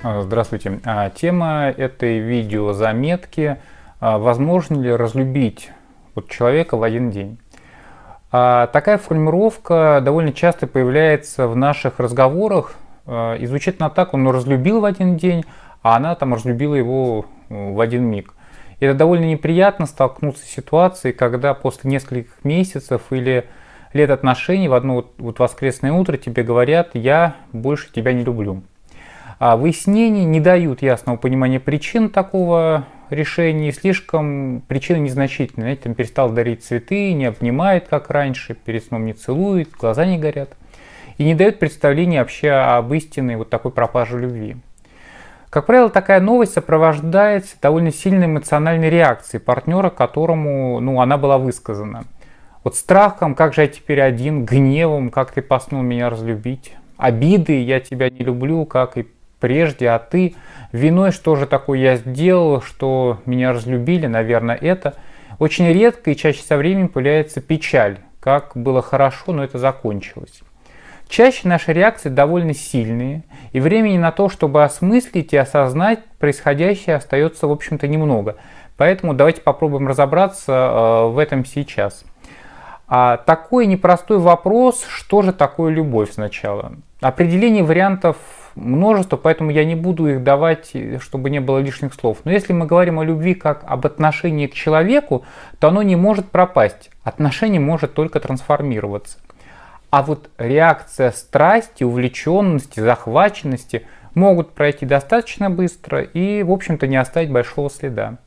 А, здравствуйте. А, тема этой видеозаметки а, «Возможно ли разлюбить вот человека в один день?» Такая формулировка довольно часто появляется в наших разговорах и звучит на так, он разлюбил в один день, а она там разлюбила его в один миг. Это довольно неприятно столкнуться с ситуацией, когда после нескольких месяцев или лет отношений в одно вот воскресное утро тебе говорят «я больше тебя не люблю». А выяснения не дают ясного понимания причин такого решения, слишком причины незначительные. Знаете, там перестал дарить цветы, не обнимает, как раньше, перед сном не целует, глаза не горят. И не дает представления вообще об истинной вот такой пропаже любви. Как правило, такая новость сопровождается довольно сильной эмоциональной реакцией партнера, которому ну, она была высказана. Вот страхом, как же я теперь один, гневом, как ты посмел меня разлюбить, обиды, я тебя не люблю, как и прежде, а ты виной, что же такое я сделал, что меня разлюбили, наверное, это. Очень редко и чаще со временем появляется печаль, как было хорошо, но это закончилось. Чаще наши реакции довольно сильные, и времени на то, чтобы осмыслить и осознать происходящее, остается, в общем-то, немного. Поэтому давайте попробуем разобраться э, в этом сейчас. А такой непростой вопрос, что же такое любовь сначала? Определение вариантов множество, поэтому я не буду их давать, чтобы не было лишних слов. Но если мы говорим о любви как об отношении к человеку, то оно не может пропасть. Отношение может только трансформироваться. А вот реакция страсти, увлеченности, захваченности могут пройти достаточно быстро и, в общем-то, не оставить большого следа.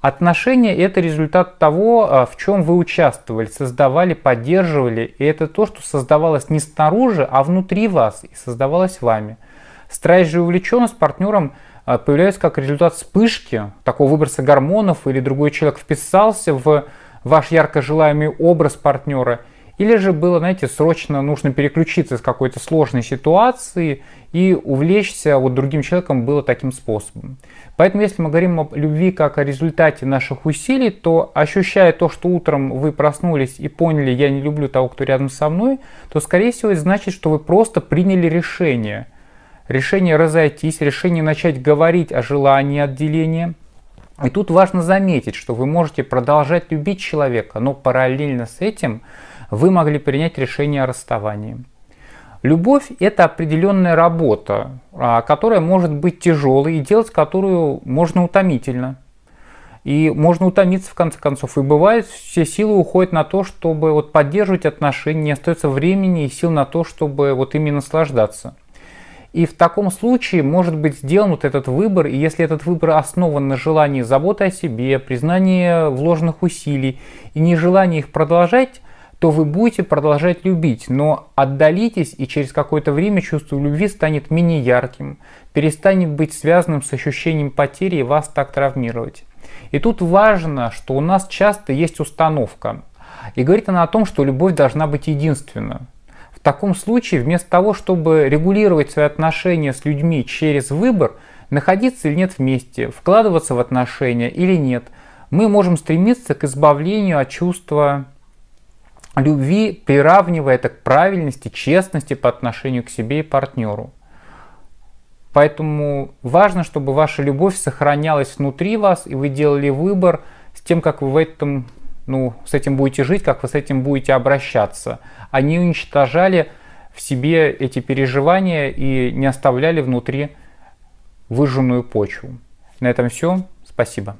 Отношения – это результат того, а, в чем вы участвовали, создавали, поддерживали. И это то, что создавалось не снаружи, а внутри вас и создавалось вами. Страсть же и увлеченность партнером а, появляются как результат вспышки, такого выброса гормонов, или другой человек вписался в ваш ярко желаемый образ партнера – или же было, знаете, срочно нужно переключиться с какой-то сложной ситуации и увлечься вот другим человеком было таким способом. Поэтому если мы говорим о любви как о результате наших усилий, то ощущая то, что утром вы проснулись и поняли, я не люблю того, кто рядом со мной, то скорее всего это значит, что вы просто приняли решение. Решение разойтись, решение начать говорить о желании отделения. И тут важно заметить, что вы можете продолжать любить человека, но параллельно с этим вы могли принять решение о расставании. Любовь – это определенная работа, а, которая может быть тяжелой и делать которую можно утомительно. И можно утомиться в конце концов. И бывает, все силы уходят на то, чтобы вот поддерживать отношения, не остается времени и сил на то, чтобы вот ими наслаждаться. И в таком случае может быть сделан вот этот выбор, и если этот выбор основан на желании заботы о себе, признании вложенных усилий и нежелании их продолжать, то вы будете продолжать любить, но отдалитесь, и через какое-то время чувство любви станет менее ярким, перестанет быть связанным с ощущением потери и вас так травмировать. И тут важно, что у нас часто есть установка, и говорит она о том, что любовь должна быть единственна. В таком случае, вместо того, чтобы регулировать свои отношения с людьми через выбор, находиться или нет вместе, вкладываться в отношения или нет, мы можем стремиться к избавлению от чувства любви, приравнивая это к правильности, честности по отношению к себе и партнеру. Поэтому важно, чтобы ваша любовь сохранялась внутри вас, и вы делали выбор с тем, как вы в этом, ну, с этим будете жить, как вы с этим будете обращаться. Они уничтожали в себе эти переживания и не оставляли внутри выжженную почву. На этом все. Спасибо.